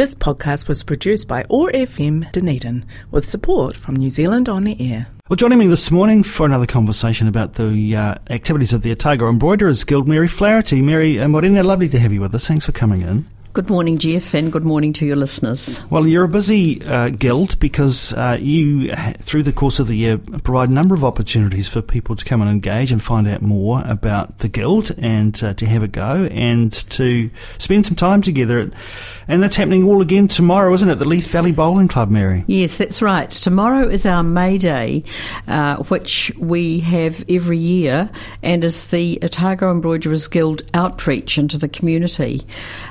This podcast was produced by OAR FM Dunedin with support from New Zealand On the Air. Well, joining me this morning for another conversation about the uh, activities of the Otago Embroiderers Guild, Mary Flaherty. Mary uh, Morena, lovely to have you with us. Thanks for coming in. Good morning, Jeff, and good morning to your listeners. Well, you're a busy uh, guild because uh, you, through the course of the year, provide a number of opportunities for people to come and engage and find out more about the guild and uh, to have a go and to spend some time together. And that's happening all again tomorrow, isn't it? The Leith Valley Bowling Club, Mary. Yes, that's right. Tomorrow is our May Day, uh, which we have every year, and is the Otago Embroiderers Guild outreach into the community.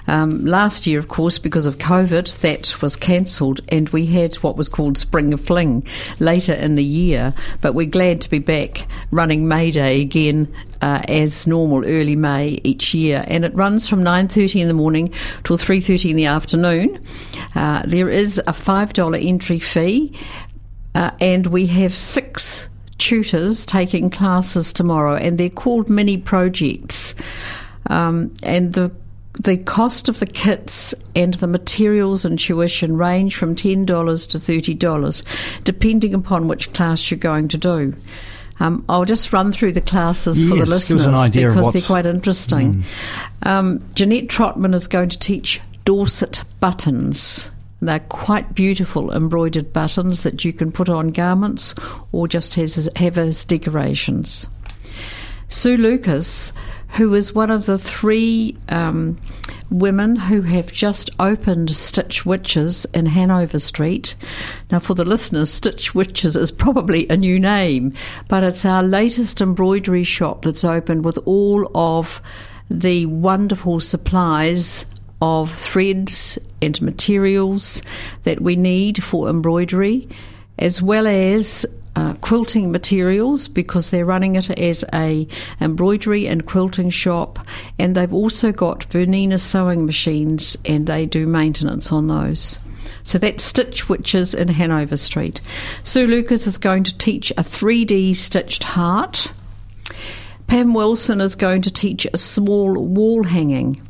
Um, last year, of course, because of COVID, that was cancelled, and we had what was called Spring Fling later in the year. But we're glad to be back running May Day again uh, as normal, early May each year, and it runs from 9:30 in the morning till 3:30 in the afternoon. Uh, there is a five dollar entry fee, uh, and we have six tutors taking classes tomorrow, and they're called mini projects. Um, and the the cost of the kits and the materials and tuition range from $10 to $30, depending upon which class you're going to do. Um, I'll just run through the classes yes, for the listeners because they're quite interesting. Mm. Um, Jeanette Trotman is going to teach Dorset buttons. They're quite beautiful embroidered buttons that you can put on garments or just have as decorations. Sue Lucas who is one of the three um, women who have just opened Stitch Witches in Hanover Street. Now, for the listeners, Stitch Witches is probably a new name, but it's our latest embroidery shop that's opened with all of the wonderful supplies of threads and materials that we need for embroidery, as well as uh, quilting materials because they're running it as a embroidery and quilting shop, and they've also got Bernina sewing machines, and they do maintenance on those. So that's Stitch Witches in Hanover Street. Sue Lucas is going to teach a 3D stitched heart. Pam Wilson is going to teach a small wall hanging.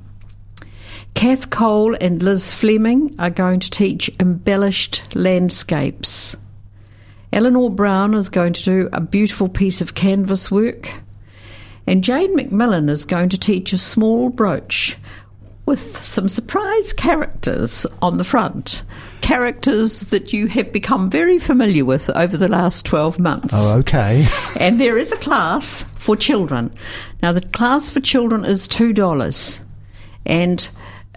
Kath Cole and Liz Fleming are going to teach embellished landscapes. Eleanor Brown is going to do a beautiful piece of canvas work. And Jane McMillan is going to teach a small brooch with some surprise characters on the front. Characters that you have become very familiar with over the last 12 months. Oh, okay. and there is a class for children. Now, the class for children is $2. And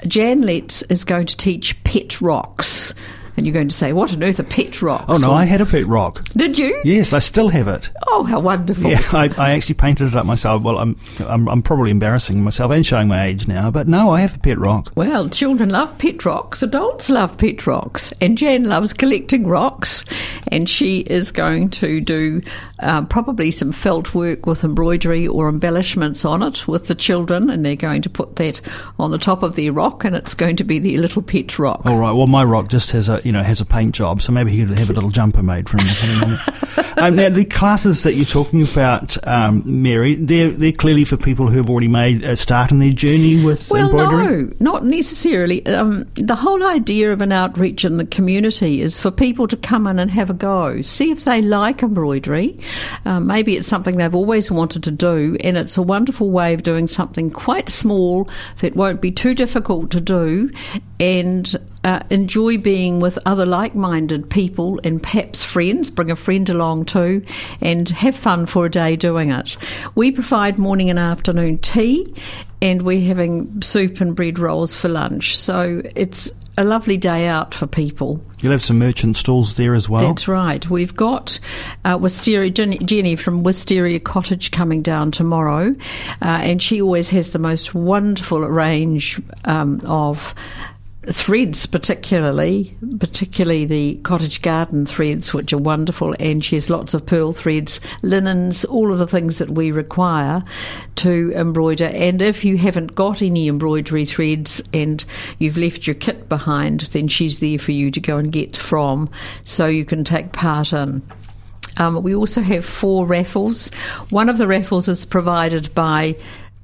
Jan Letts is going to teach pet rocks. And you're going to say, what on earth are pet rocks? Oh, no, or, I had a pet rock. Did you? Yes, I still have it. Oh, how wonderful. Yeah, I, I actually painted it up myself. Well, I'm, I'm, I'm, probably embarrassing myself and showing my age now, but no, I have a pet rock. Well, children love pet rocks, adults love pet rocks, and Jan loves collecting rocks, and she is going to do uh, probably some felt work with embroidery or embellishments on it with the children, and they're going to put that on the top of their rock, and it's going to be their little pet rock. All right, well, my rock just has a you know has a paint job, so maybe he could have a little jumper made for him um, now the classes that you're talking about, um, Mary, they're they're clearly for people who have already made a start in their journey with well, embroidery. no, not necessarily. Um, the whole idea of an outreach in the community is for people to come in and have a go, see if they like embroidery. Um, maybe it's something they've always wanted to do, and it's a wonderful way of doing something quite small that won't be too difficult to do, and uh, enjoy being with other like minded people and perhaps friends, bring a friend along too, and have fun for a day doing it. We provide morning and afternoon tea, and we're having soup and bread rolls for lunch. So it's a lovely day out for people. You'll have some merchant stalls there as well. That's right. We've got uh, Wisteria Jenny, from Wisteria Cottage coming down tomorrow, uh, and she always has the most wonderful range um, of threads particularly particularly the cottage garden threads which are wonderful and she has lots of pearl threads linens all of the things that we require to embroider. And if you haven't got any embroidery threads and you've left your kit behind then she's there for you to go and get from. So you can take part in. Um, we also have four raffles. One of the raffles is provided by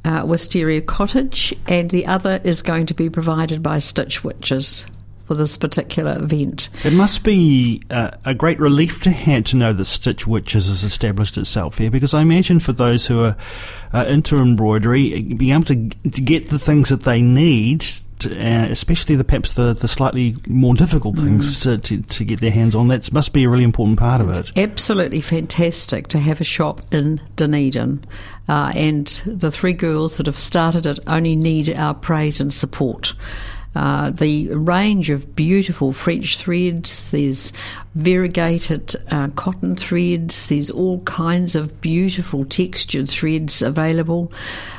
uh, Wisteria Cottage, and the other is going to be provided by Stitch Witches. for this particular event. It must be uh, a great relief to have to know that Stitch Witches has established itself here, because I imagine for those who are uh, into embroidery, being able to, to get the things that they need uh, especially the perhaps the, the slightly more difficult things mm. to, to, to, get their hands on. That must be a really important part of it's it. Absolutely fantastic to have a shop in Dunedin. Uh, and the three girls that have started it only need our praise and support. Uh, the range of beautiful French threads, there's variegated uh, cotton threads, there's all kinds of beautiful textured threads available.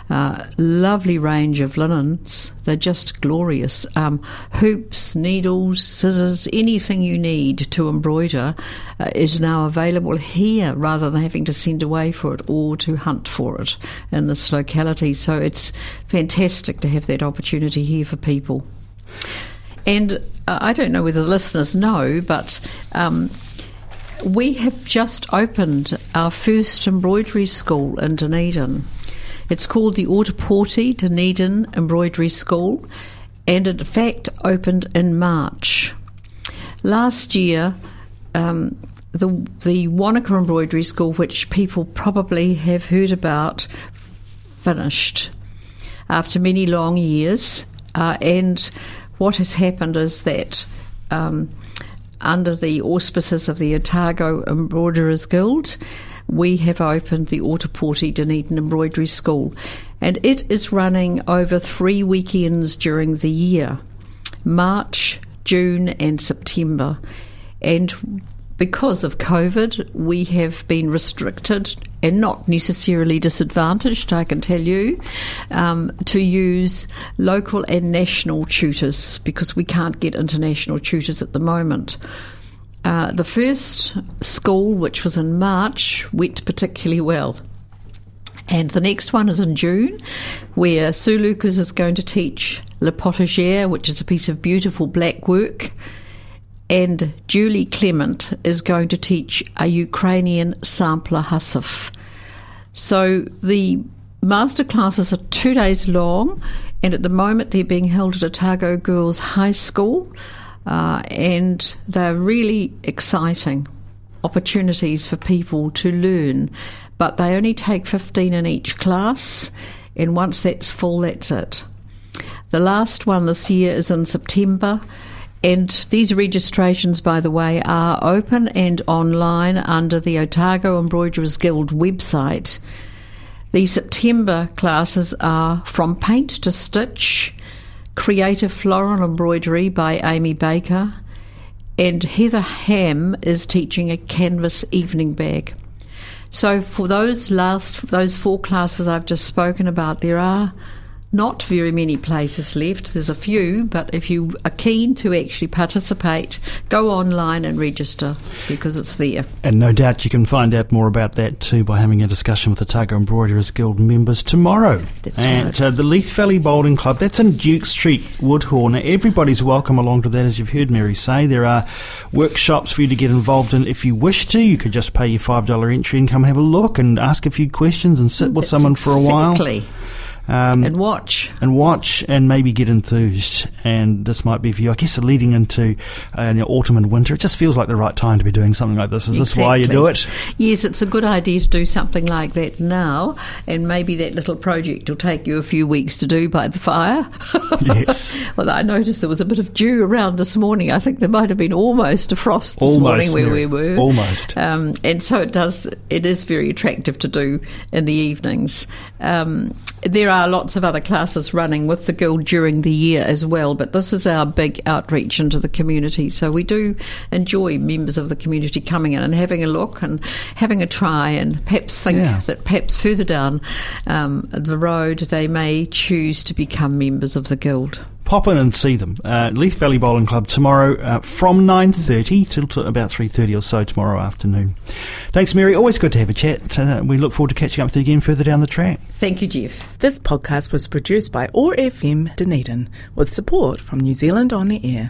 Uh, lovely range of linens, they're just glorious. Um, hoops, needles, scissors, anything you need to embroider uh, is now available here rather than having to send away for it or to hunt for it in this locality. So it's fantastic to have that opportunity here for people. And uh, I don't know whether the listeners know, but um, we have just opened our first embroidery school in Dunedin. It's called the Ōtepoti Dunedin Embroidery School, and in fact opened in March. Last year, um, the the Wanaka Embroidery School, which people probably have heard about, finished after many long years, uh, and what has happened is that um, under the auspices of the Otago Embroiderers Guild, we have opened the Ōtepoti Dunedin Embroidery School, and it is running over three weekends during the year March, June, and September. And because of COVID, we have been restricted and not necessarily disadvantaged, I can tell you, um, to use local and national tutors because we can't get international tutors at the moment. Uh, the first school, which was in March, went particularly well. And the next one is in June, where Sue Lucas is going to teach Le Potager, which is a piece of beautiful black work and Julie Clement is going to teach a Ukrainian sampler Hasif. So the master classes are two days long, and at the moment they're being held at Otago Girls High School, uh, and they're really exciting opportunities for people to learn. But they only take 15 in each class, and once that's full, that's it. The last one this year is in September and these registrations, by the way, are open and online under the Otago Embroiderers Guild website. The September classes are From Paint to Stitch, Creative Floral Embroidery by Amy Baker, and Heather Ham is teaching a canvas evening bag. So for those last those four classes I've just spoken about, there are not very many places left. There's a few, but if you are keen to actually participate, go online and register because it's there. And no doubt you can find out more about that too by having a discussion with the Otago Embroiderers Guild members tomorrow. That's at right. uh, the Leith Valley Bowling Club. That's in Duke Street, Woodhaugh. Now, everybody's welcome along to that, as you've heard Mary say. There are workshops for you to get involved in if you wish to. You could just pay your $5 entry and come have a look and ask a few questions and sit with That's someone for a while. Exactly. Um, And watch. and watch and maybe get enthused. And this might be for you. I guess leading into uh, you know, autumn and winter, it just feels like the right time to be doing something like this. Is this why you do it? Yes, it's a good idea to do something like that now, and maybe that little project will take you a few weeks to do by the fire. Yes. well, I noticed there was a bit of dew around this morning. I think there might have been almost a frost this Almost, morning where Mary. we were. Almost. Um, and so it does. It is very attractive to do in the evenings. Um, there are lots of other classes running with the guild during the year as well, but this is our big outreach into the community. So we do enjoy members of the community coming in and having a look and having a try, and perhaps think Yeah. that perhaps further down um, the road they may choose to become members of the guild. Pop in and see them. Uh, Leith Valley Bowling Club tomorrow uh, from 9.30 till to about 3.30 or so tomorrow afternoon. Thanks, Mary. Always good to have a chat. Uh, we look forward to catching up with you again further down the track. Thank you, Jeff. This podcast was produced by OAR FM Dunedin with support from New Zealand On the Air.